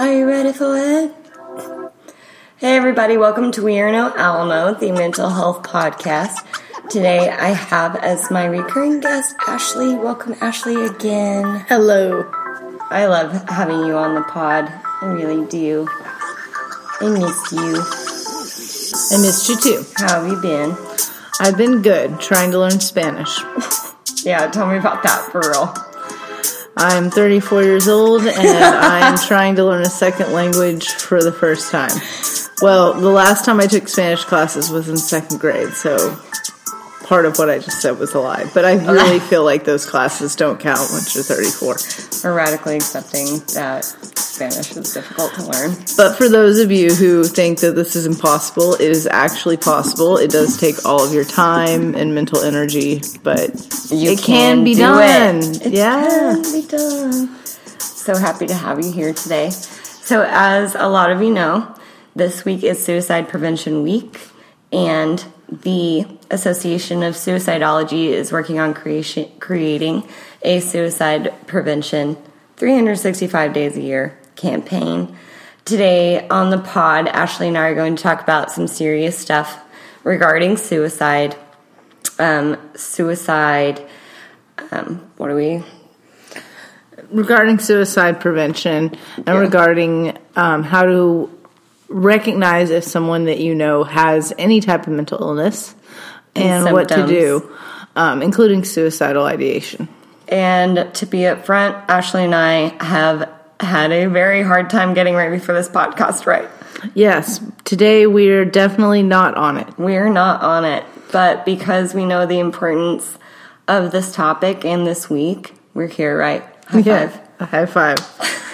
Are you ready for it? Hey, everybody, welcome to We Are No Alamo, the mental health podcast. Today I have as my recurring guest Ashley. Welcome, Ashley, again. Hello. I love having you on the pod. I really do. I miss you. I missed you too. How have you been? I've been good trying to learn Spanish. Yeah, tell me about that for real. I'm 34 years old and I'm trying to learn a second language for the first time. Well, the last time I took Spanish classes was in second grade, so part of what I just said was a lie. But I really feel like those classes don't count once you're 34. We're radically accepting that Spanish is difficult to learn. But for those of you who think that this is impossible, it is actually possible. It does take all of your time and mental energy, but You it can, be do done. It. It yeah. can be done. So happy to have you here today. So, as a lot of you know, this week is Suicide Prevention Week, and the Association of Suicidology is working on creation, creating a suicide prevention 365 days a year campaign. Today on the pod, Ashley and I are going to talk about some serious stuff regarding suicide. Um, suicide. Um, what are we? regarding suicide prevention and regarding um, how to recognize if someone that you know has any type of mental illness and, what to do, um, including suicidal ideation. And to be upfront, Ashley and I have had a very hard time getting ready for this podcast, right? Yes, today we're definitely not on it. We're not on it, but because we know the importance of this topic and this week, we're here, right? High five. A high five.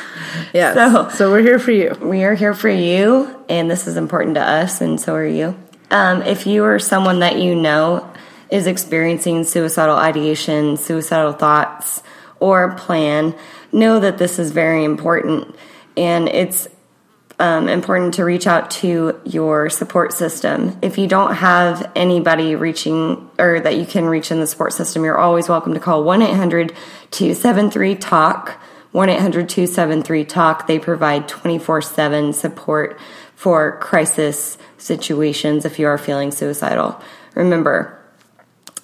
yes. So- So, we're here for you. We are here for you, and this is important to us, and so are you. Um, if you or someone that you know is experiencing suicidal ideation, suicidal thoughts, or plan, know that this is very important, and it's um, important to reach out to your support system. If you don't have anybody reaching or that you can reach in the support system, you're always welcome to call 1 800 273 TALK. 1 800 273 TALK. They provide 24 7 support for crisis situations if you are feeling suicidal. Remember,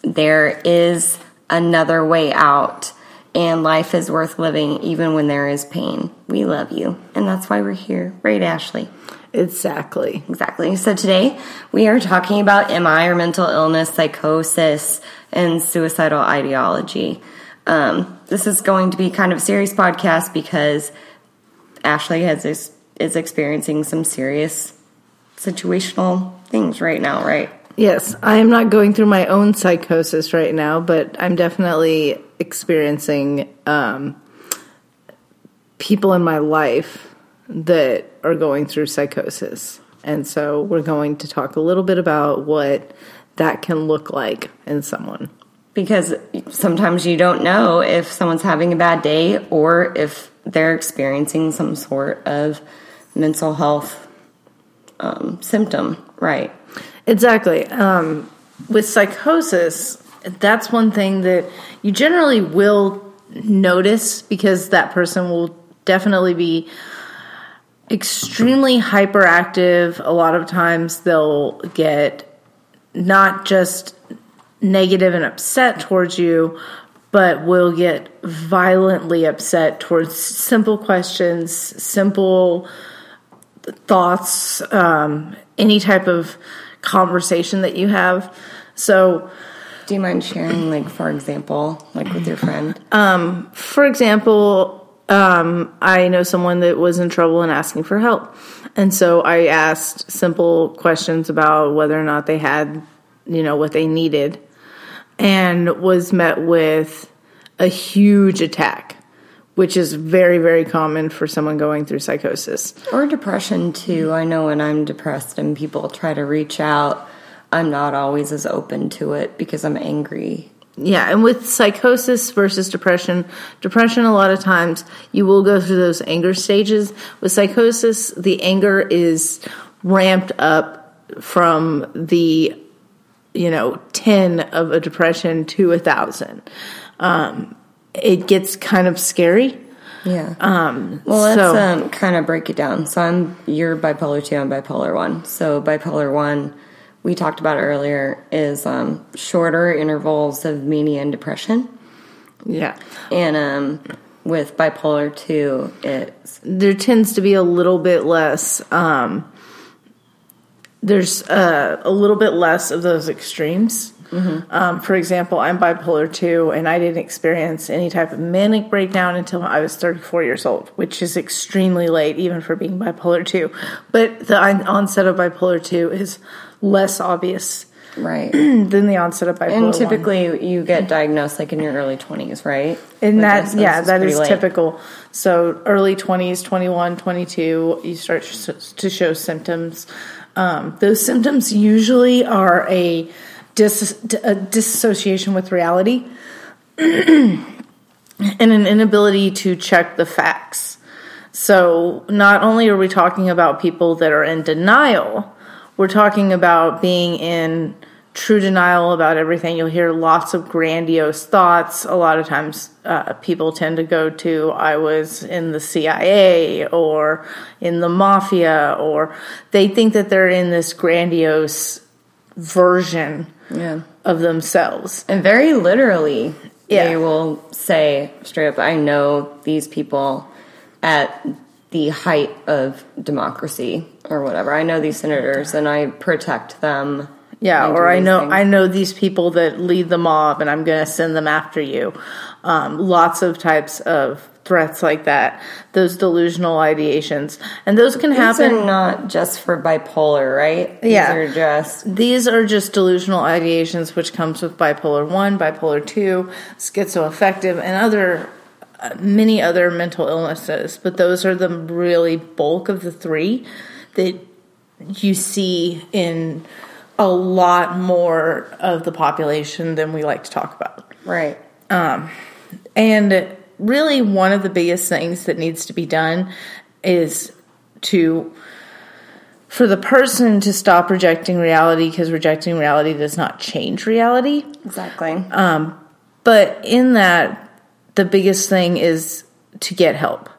there is another way out, and life is worth living even when there is pain. We love you, and that's why we're here. Right, Ashley? Exactly. Exactly. So today we are talking about MI or mental illness, psychosis, and suicidal ideology. Um, this is going to be kind of a serious podcast because Ashley has is, is experiencing some serious situational things right now, right? Yes, I am not going through my own psychosis right now, but I'm definitely experiencing um, people in my life that are going through psychosis. And so we're going to talk a little bit about what that can look like in someone. Because sometimes you don't know if someone's having a bad day or if they're experiencing some sort of mental health um, symptom, right? Exactly. Um, with psychosis, that's one thing that you generally will notice because that person will definitely be extremely hyperactive. A lot of times they'll get not just negative and upset towards you, but will get violently upset towards simple questions, simple thoughts, um, any type of conversation that you have. So, Do you mind sharing, like, for example, like with your friend? for example, um, I know someone that was in trouble and asking for help. And so I asked simple questions about whether or not they had, you know, what they needed and was met with a huge attack, which is very, very common for someone going through psychosis. Or depression, too. I know when I'm depressed and people try to reach out, I'm not always as open to it because I'm angry. Yeah, and with psychosis versus depression, depression a lot of times you will go through those anger stages. With psychosis, the anger is ramped up from the you know 10 of a depression to a thousand. Um, it gets kind of scary Yeah. Um, Well, let's so, um, kind of break it down. So I'm you're bipolar two, I'm bipolar one. So bipolar one, we talked about earlier, is um, shorter intervals of mania and depression, yeah. and um, with bipolar two, it there tends to be a little bit less um, there's uh, a little bit less of those extremes um, for example i'm bipolar 2 and i didn't experience any type of manic breakdown until i was 34 years old which is extremely late even for being bipolar 2 but the onset of bipolar 2 is less obvious right. than the onset of bipolar and 1. typically, you get diagnosed like in your early twenties, right? And that, yeah, this that is late. typical. So early 20s, 21, 22, you start to show symptoms. Um, those symptoms usually are a, dis- a dissociation with reality and an inability to check the facts. So not only are we talking about people that are in denial, we're talking about being in true denial about everything. You'll hear lots of grandiose thoughts. A lot of times, uh, people tend to go to, I was in the CIA or in the mafia, or they think that they're in this grandiose version Yeah. of themselves. And very literally, Yeah. they will say straight up, I know these people at the height of democracy or whatever. I know these senators and I protect them. Yeah, or I know things. I know these people that lead the mob, and I'm going to send them after you. Um, lots of types of threats like that. Those delusional ideations, and those can These happen. are not just for bipolar, right? These Yeah. are just These are just delusional ideations, which comes with bipolar one, bipolar two, schizoaffective, and other uh, many other mental illnesses. But those are the really bulk of the three that you see in a lot more of the population than we like to talk about. right. Um, and really, one of the biggest things that needs to be done is to for the person to stop rejecting reality because rejecting reality does not change reality. Exactly. Um, but in that, the biggest thing is to get help.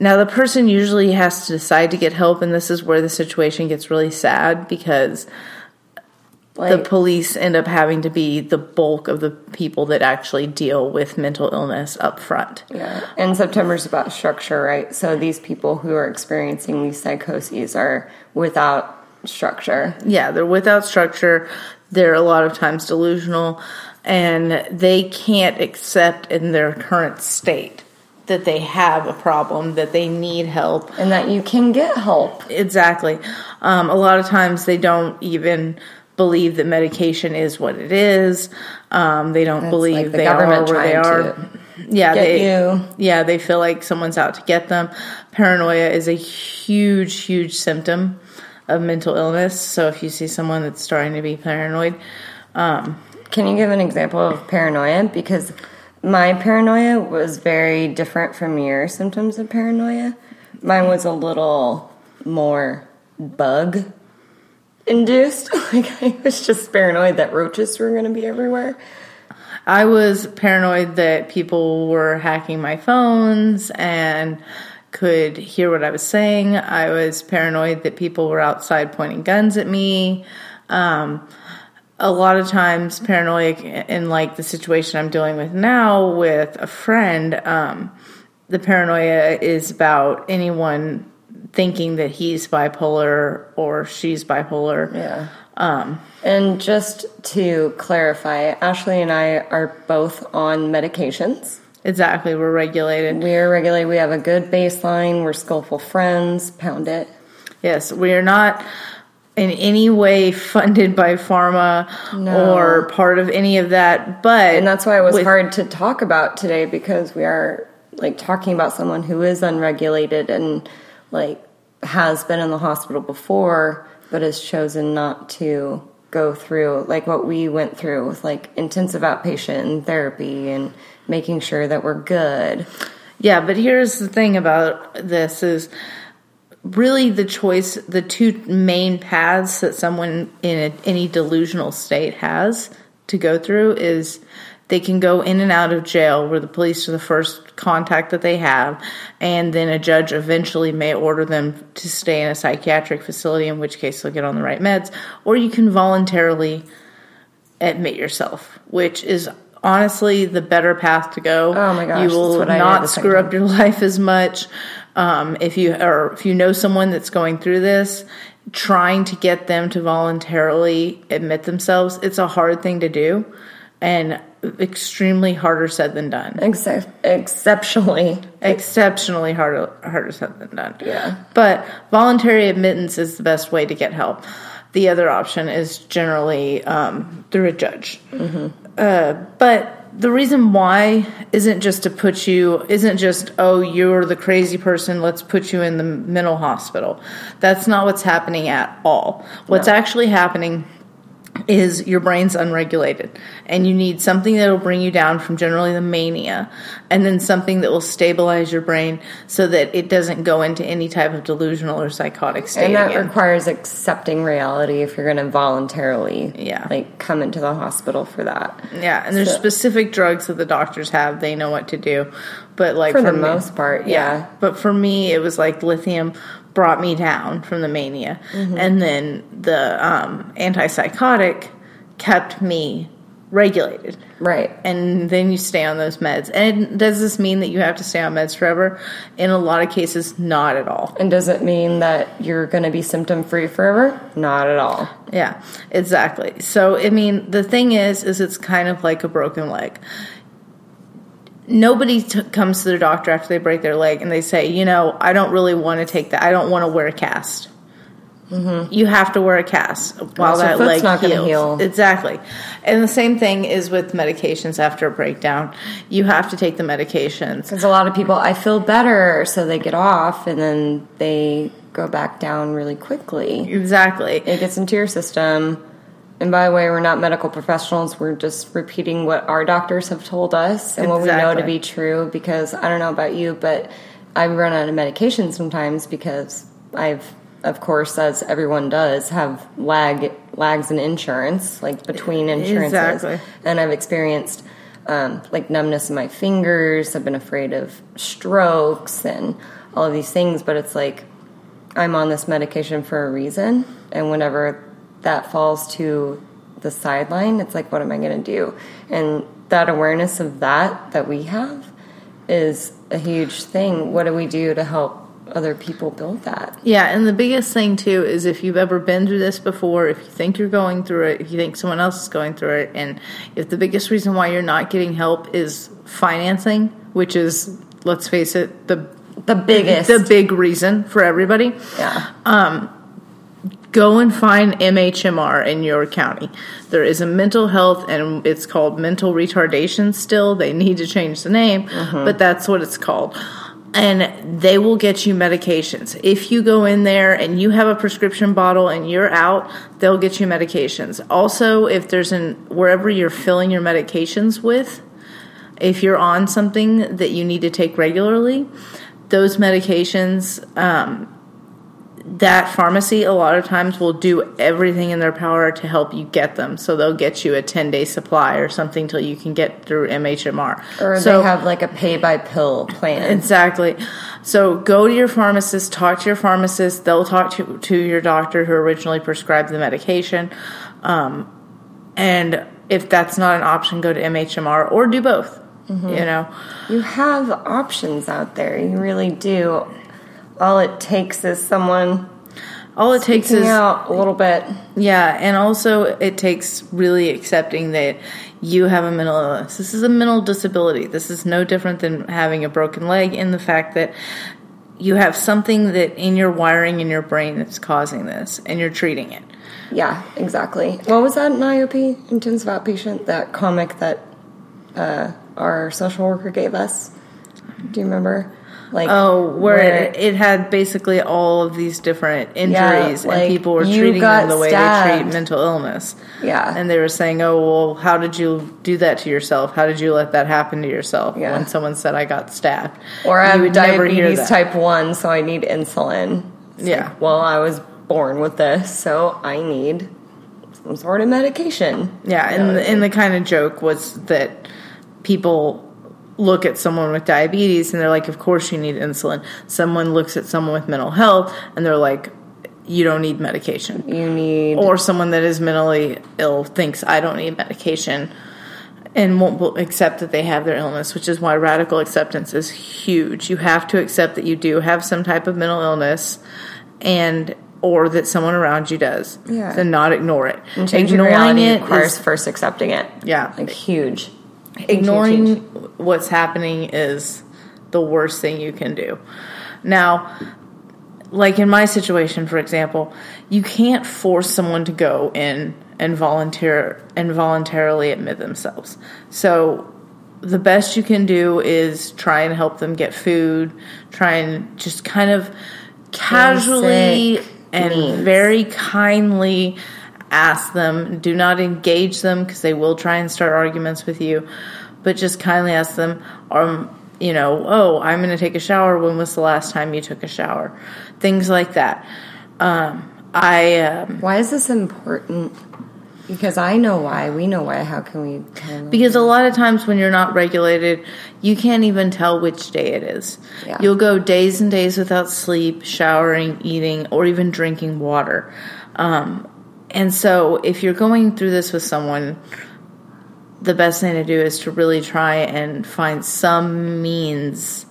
Now, the person usually has to decide to get help, and this is where the situation gets really sad because like, the police end up having to be the bulk of the people that actually deal with mental illness up front. yeah. And September's about structure, right? So these people who are experiencing these psychoses are without structure. Yeah, they're without structure. They're a lot of times delusional, and they can't accept in their current state that they have a problem, that they need help. And that you can get help. Exactly. Um, a lot of times they don't even believe that medication is what it is. Um, they don't It's believe like the they are where they are. yeah, get they, you. yeah, they feel like someone's out to get them. Paranoia is a huge, huge symptom of mental illness. So if you see someone that's starting to be paranoid, Can you give an example of paranoia? Because my paranoia was very different from your symptoms of paranoia. Mine was a little more bug induced. Like I was just paranoid that roaches were going to be everywhere. I was paranoid that people were hacking my phones and could hear what I was saying. I was paranoid that people were outside pointing guns at me. Um, a lot of times, paranoid in like the situation I'm dealing with now with a friend, um, the paranoia is about anyone thinking that he's bipolar or she's bipolar. Yeah. Um, and just to clarify, Ashley and I are both on medications. Exactly, we're regulated. We are regulated. We have a good baseline. We're skillful friends. Pound it. Yes, we are not in any way funded by pharma No. or part of any of that. But And that's why it was with- hard to talk about today because we are like talking about someone who is unregulated and like has been in the hospital before but has chosen not to go through like what we went through with like intensive outpatient and therapy and making sure that we're good. Yeah, but here's the thing about this is really the choice, the two main paths that someone in a, any delusional state has to go through is They can go in and out of jail where the police are the first contact that they have, and then a judge eventually may order them to stay in a psychiatric facility, in which case they'll get on the right meds, or you can voluntarily admit yourself, which is honestly the better path to go. Oh my gosh, you that's will what I did the not screw up your life as much. Um, if you or if you know someone that's going through this, trying to get them to voluntarily admit themselves, it's a hard thing to do, and extremely harder said than done. Except, exceptionally. Exceptionally harder harder said than done. Yeah. But voluntary admittance is the best way to get help. The other option is generally um, through a judge. Uh, but the reason why isn't just to put you, isn't just, oh, you're the crazy person, let's put you in the mental hospital. That's not what's happening at all. What's No. actually happening is your brain's unregulated and you need something that'll bring you down from generally the mania and then something that will stabilize your brain so that it doesn't go into any type of delusional or psychotic state And that again. requires accepting reality if you're going to voluntarily, Yeah. like come into the hospital for that. yeah and there's specific drugs that the doctors have they know what to do but like For the me- most part, yeah. but for me it was like lithium brought me down from the mania Mm-hmm. and then the um, antipsychotic kept me regulated Right. and then you stay on those meds. And does this mean that you have to stay on meds forever? In a lot of cases, not at all. And does it mean that you're going to be symptom free forever? Not at all. Yeah, exactly. So, I mean, the thing is, is it's kind of like a broken leg. Nobody t- comes to their doctor after they break their leg and they say, you know, I don't really want to take that. I don't want to wear a cast. Mm-hmm. You have to wear a cast while your that leg not heals. heal. Exactly. And the same thing is with medications after a breakdown. You have to take the medications. Because a lot of people, I feel better, so they get off and then they go back down really quickly. Exactly. It gets into your system. And by the way, we're not medical professionals. We're just repeating what our doctors have told us and what we know to be true. Because I don't know about you, but I run out of medication sometimes because I've, of course, as everyone does, have lag lags in insurance, like between insurances, Exactly. and I've experienced um, like numbness in my fingers. I've been afraid of strokes and all of these things, but it's like I'm on this medication for a reason, and whenever that falls to the sideline, it's like, what am I going to do? And that awareness of that that we have is a huge thing. What do we do to help other people build that? Yeah, and the biggest thing too is if you've ever been through this before, if you think you're going through it, if you think someone else is going through it, and if the biggest reason why you're not getting help is financing, which is, let's face it, the The biggest, the big reason for everybody, yeah, um, go and find MHMR in your county. There is a mental health, and it's called mental retardation still. They need to change the name, but that's what it's called. And they will get you medications. If you go in there and you have a prescription bottle and you're out, they'll get you medications. Also, if there's an wherever you're filling your medications with, if you're on something that you need to take regularly, those medications, um, that pharmacy a lot of times will do everything in their power to help you get them. So they'll get you a 10 day supply or something till you can get through MHMR. or so, they have like a pay by pill plan. Exactly. So go to your pharmacist, talk to your pharmacist. They'll talk to, to your doctor who originally prescribed the medication. Um, and if that's not an option, go to MHMR or do both. Mm-hmm. You know, You have options out there. You really do. All it takes is someone all it takes is out a little bit. Yeah, and also it takes really accepting that you have a mental illness. This is a mental disability. This is no different than having a broken leg in the fact that you have something that in your wiring in your brain that's causing this and you're treating it. Yeah, exactly. What was that in IOP, intensive outpatient? That comic that uh, our social worker gave us. Do you remember? Like, Oh, where, It, it had basically all of these different injuries like, and people were treating them the way they treat mental illness. yeah, And they were saying, "Oh, well, how did you do that to yourself? How did you let that happen to yourself?" Yeah. When someone said, "I got stabbed," or I have diabetes type one, so I need insulin. It's Yeah. like, well, I was born with this, so I need some sort of medication. Yeah, You know and the, and the kind of joke was that people look at someone with diabetes and they're like, "Of course you need insulin." Someone looks at someone with mental health and they're like, "You don't need medication." You need Or someone that is mentally ill thinks, "I don't need medication." And won't accept that they have their illness, which is why radical acceptance is huge. You have to accept that you do have some type of mental illness, and or that someone around you does, Yeah. and not ignore it. and changing Ignoring reality it requires is- first accepting it. yeah, Like huge. Ignoring what's happening is the worst thing you can do. Now, like in my situation, for example, you can't force someone to go in and volunteer and voluntarily admit themselves. So the best you can do is try and help them get food, try and just kind of casually Basic and needs. very kindly ask them. Do not engage them because they will try and start arguments with you, but just kindly ask them, um, you know, oh, I'm going to take a shower. When was the last time you took a shower? Things like that. Um, I um, Why is this important? Because I know why. We know why. How can we? Because a lot of times when you're not regulated, you can't even tell which day it is. Yeah. You'll go days and days without sleep, showering, eating, or even drinking water. Um, and so if you're going through this with someone, the best thing to do is to really try and find some means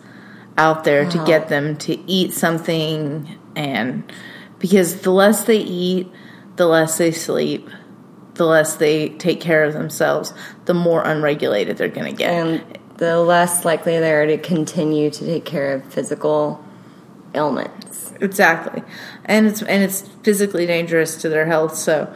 out there to get them to eat something and because the less they eat, the less they sleep, the less they take care of themselves, the more unregulated they're going to get. and the less likely they are to continue to take care of physical ailments. Exactly, and it's and it's physically dangerous to their health. So,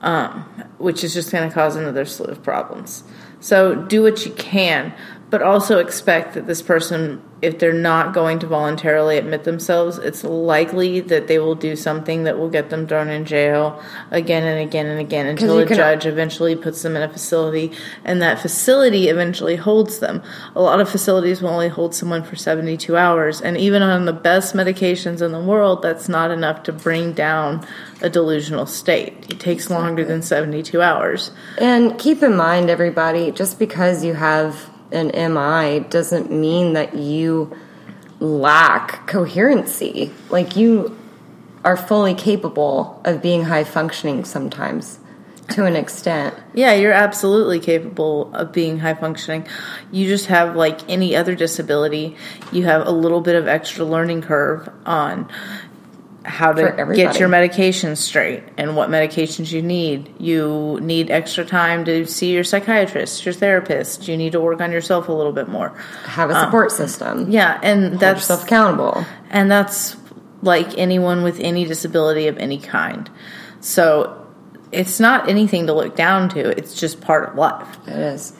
um, which is just going to cause another slew of problems. So do what you can, but also expect that this person, if they're not going to voluntarily admit themselves, it's likely that they will do something that will get them thrown in jail again and again and again until a judge eventually puts them in a facility, and that facility eventually holds them. A lot of facilities will only hold someone for 72 hours, and even on the best medications in the world, that's not enough to bring down a delusional state. It takes longer than 72 hours. And keep in mind, everybody, just because you have an MI doesn't mean that you lack coherency. Like you are fully capable of being high functioning sometimes to an extent. Yeah, you're absolutely capable of being high functioning. You just have like any other disability, you have a little bit of extra learning curve on how to get your medications straight and what medications you need. You need extra time to see your psychiatrist, your therapist. You need to work on yourself a little bit more. Have a um, support system. Yeah, and Hold that's yourself accountable. and that's like anyone with any disability of any kind. So it's not anything to look down to. It's just part of life. It is.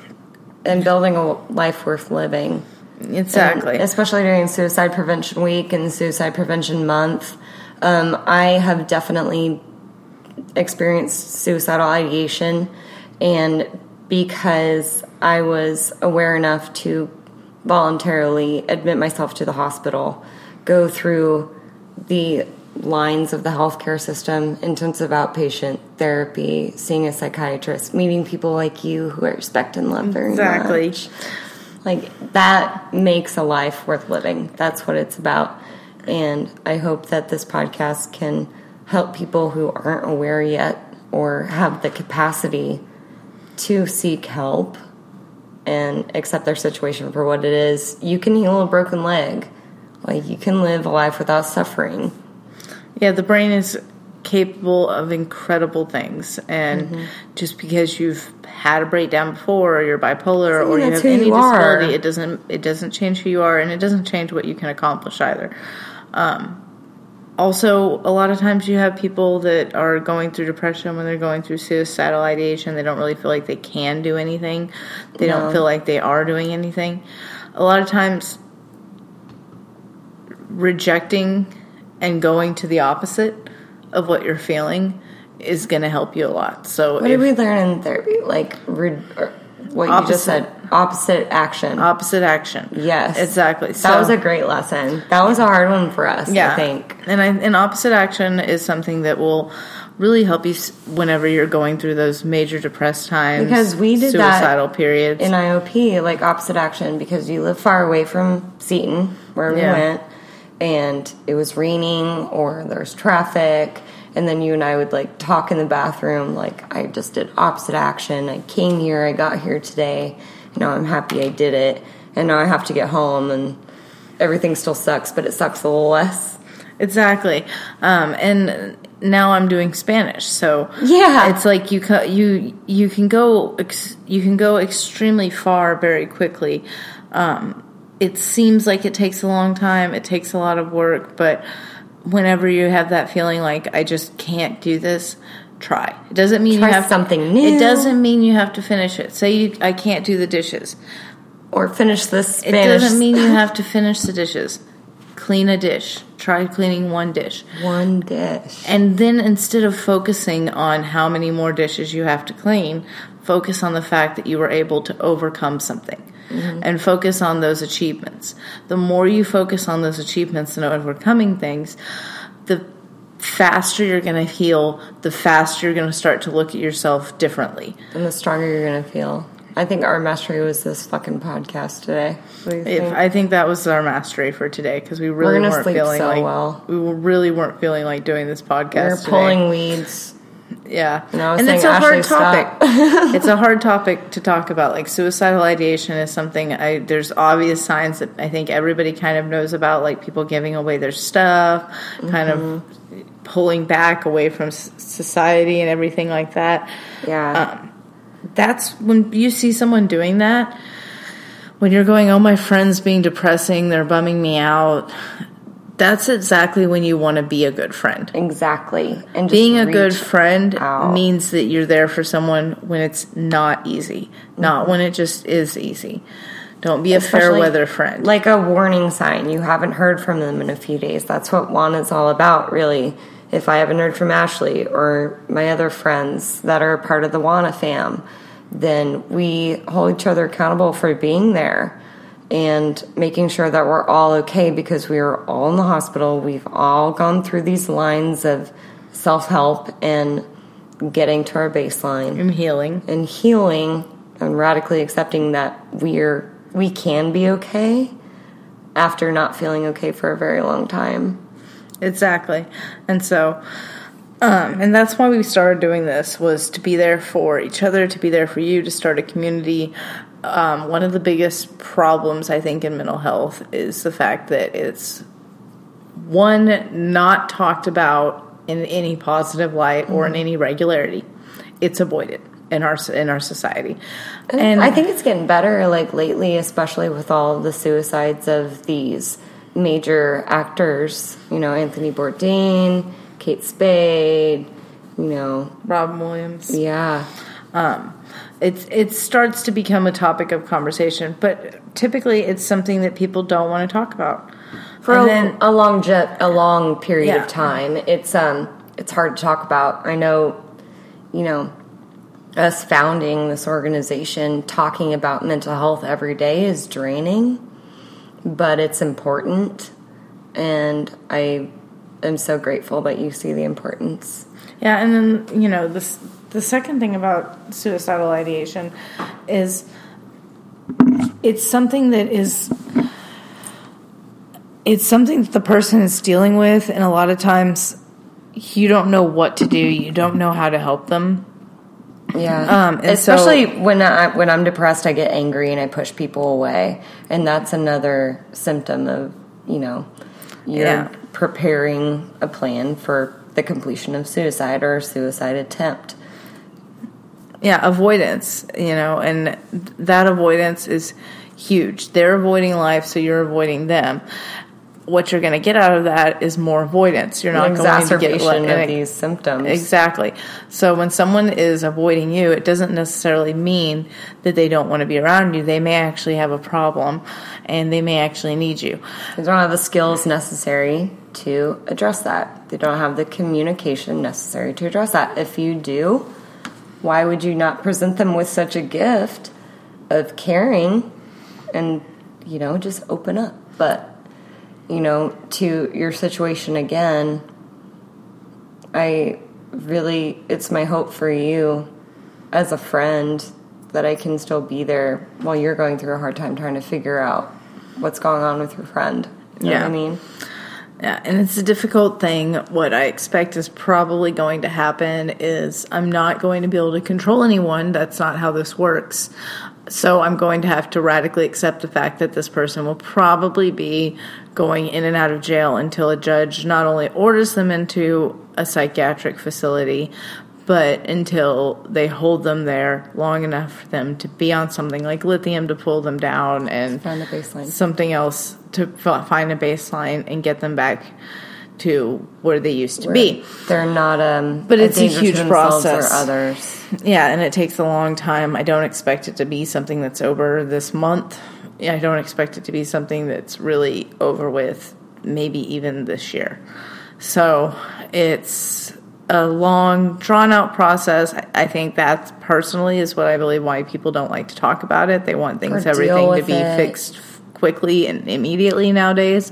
And building a life worth living. Exactly. And especially during Suicide Prevention Week and Suicide Prevention Month. Um, I have definitely experienced suicidal ideation, and because I was aware enough to voluntarily admit myself to the hospital, go through the lines of the healthcare system, intensive outpatient therapy, seeing a psychiatrist, meeting people like you who I respect and love very Exactly. much. Like that makes a life worth living. That's what it's about. And I hope that this podcast can help people who aren't aware yet or have the capacity to seek help and accept their situation for what it is. You can heal a broken leg. Like you can live a life without suffering. Yeah, the brain is capable of incredible things, and Mm-hmm. just because you've had a breakdown before, or you're bipolar, or you have any you are. disability, it doesn't it doesn't change who you are, and it doesn't change what you can accomplish either. Um, also, a lot of times you have people that are going through depression when they're going through suicidal ideation. They don't really feel like they can do anything. They No. don't feel like they are doing anything. A lot of times, rejecting and going to the opposite of what you're feeling is going to help you a lot. So, What if did we learn in therapy? Like re- what you just said, opposite action. opposite action, yes, exactly. That was a great lesson. That was a hard one for us. yeah. I think. And I, and opposite action is something that will really help you whenever you're going through those major depressed times. Because we did that suicidal periods. in IOP, like opposite action, because you live far away from Seton, where we Yeah. went, and it was raining or there's traffic, and then you and I would like talk in the bathroom, like I just did opposite action. I came here, I got here today. Now I'm happy I did it, and now I have to get home, and everything still sucks, but it sucks a little less. Exactly. Um, and now I'm doing Spanish, so Yeah. it's like you co- you you can go ex- you can go extremely far very quickly. Um, it seems like it takes a long time. It takes a lot of work, but whenever you have that feeling like I just can't do this, try. It doesn't mean Try you have something new. It doesn't mean you have to finish it. Say you, I can't do the dishes. Or finish this It doesn't mean you have to finish the dishes. Clean a dish. Try cleaning one dish. one dish. And then instead of focusing on how many more dishes you have to clean, focus on the fact that you were able to overcome something. Mm-hmm. And focus on those achievements. The more you focus on those achievements and overcoming things, the faster you're going to heal, the faster you're going to start to look at yourself differently. and the stronger you're gonna feel. I think our mastery was this fucking podcast today. If, think? I think that was our mastery for today because we really gonna weren't feeling so like well. we really weren't feeling like doing this podcast. We're today. pulling weeds. Yeah, And and it's a hard topic. it's a hard topic to talk about. Like suicidal ideation is something. I there's obvious signs that I think everybody kind of knows about, like people giving away their stuff, kind of Mm-hmm. pulling back away from society and everything like that. Yeah. That's when you see someone doing that. When you're going, oh, my friend's being depressing, they're bumming me out. That's exactly when you want to be a good friend. exactly. And just Being a good friend out. means that you're there for someone when it's not easy, not mm-hmm. when it just is easy. Don't be a fair weather friend. Like a warning sign. You haven't heard from them in a few days. That's what Wana is all about, really. If I haven't heard from Ashley or my other friends that are part of the Wana fam, then we hold each other accountable for being there and making sure that we're all okay because we are all in the hospital. We've all gone through these lines of self help and getting to our baseline and healing. and healing and radically accepting that we're we can be okay after not feeling okay for a very long time. Exactly. And so um, and that's why we started doing this was to be there for each other, to be there for you, to start a community. Um, one of the biggest problems I think in mental health is the fact that it's one not talked about in any positive light or in any regularity. It's avoided in our in our society. And I think it's getting better like lately, especially with all the suicides of these major actors, you know, Anthony Bourdain, Kate Spade, you know, Robin Williams. yeah. It's it starts to become a topic of conversation, but typically it's something that people don't want to talk about. for a, then- a long jet, a long period Yeah. of time. It's um, it's hard to talk about. I know, you know, us founding this organization, talking about mental health every day is draining, but it's important, and I am so grateful that you see the importance. Yeah, and then you know this the second thing about suicidal ideation is it's something that is it's something that the person is dealing with and a lot of times you don't know what to do, you don't know how to help them. Yeah, Um, and so- especially when I when I'm depressed, I get angry and I push people away, and that's another symptom of you know you're Yeah. preparing a plan for the completion of suicide or suicide attempt. Yeah, avoidance, you know, and that avoidance is huge. They're avoiding life, so you're avoiding them. What you're going to get out of that is more avoidance. You're not An going to get and of it- these symptoms. Exactly. So when someone is avoiding you, it doesn't necessarily mean that they don't want to be around you. They may actually have a problem and they may actually need you. They don't have the skills necessary to address that. They don't have the communication necessary to address that. If you do, why would you not present them with such a gift of caring and, you know, just open up? But, you know, to your situation again, I really, it's my hope for you as a friend that I can still be there while you're going through a hard time trying to figure out what's going on with your friend. You know Yeah. what I mean? Yeah, and it's a difficult thing. What I expect is probably going to happen is I'm not going to be able to control anyone. That's not how this works. So I'm going to have to radically accept the fact that this person will probably be going in and out of jail until a judge not only orders them into a psychiatric facility, but until they hold them there long enough for them to be on something like lithium to pull them down and Find a baseline. something else to find a baseline and get them back to where they used to be. They're not um But it's a danger huge process. or others. Yeah, and it takes a long time. I don't expect it to be something that's over this month. I don't expect it to be something that's really over with maybe even this year. So it's a long, drawn out process. I- think that personally is what I believe why people don't like to talk about it. They want things, everything to be it. fixed quickly and immediately nowadays.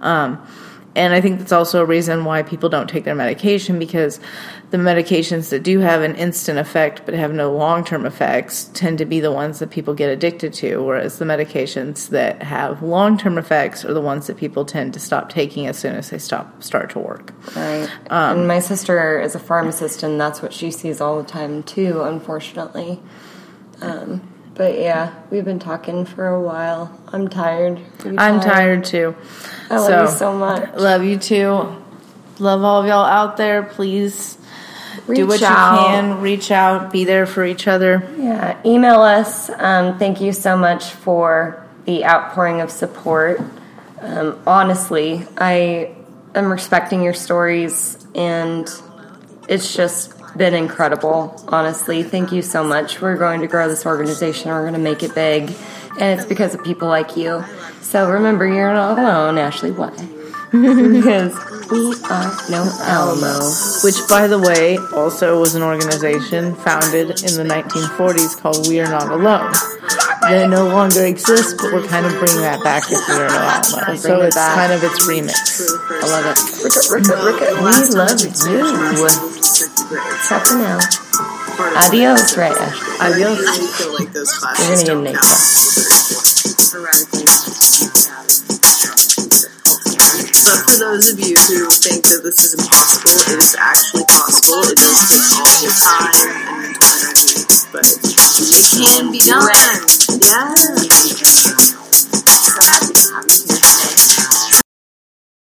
Um, and I think that's also a reason why people don't take their medication because the medications that do have an instant effect but have no long term effects tend to be the ones that people get addicted to, whereas the medications that have long term effects are the ones that people tend to stop taking as soon as they stop start to work. Right. Um, and my sister is a pharmacist, and that's what she sees all the time too. Unfortunately. Um, but yeah, we've been talking for a while. I'm tired. I'm tired too. I love you so much. Love you too. Love all of y'all out there. Please Reach do what out. you can. Reach out. Be there for each other. Yeah, email us. Um, thank you so much for the outpouring of support. Um, honestly, I am respecting your stories, and it's just been incredible. Honestly, thank you so much. We're going to grow this organization. We're going to make it big, and it's because of people like you. So remember, you're not alone, Ashley. Why? because we are no Alamo. Which, by the way, also was an organization founded in the 1940s called We Are Not Alone. They no longer exist, but we're kind of bringing that back with We Are Not Alone. So it's back. kind of its remix. I love it. Ricket, Ricket, Ricket. We love you. Ciao for now. Adios, right, Ashley? Adios. I feel like those You're gonna get count. naked. But for those of you who think that this is impossible, it is actually possible. It does all the time and mental energy, but it can be done. Yeah. So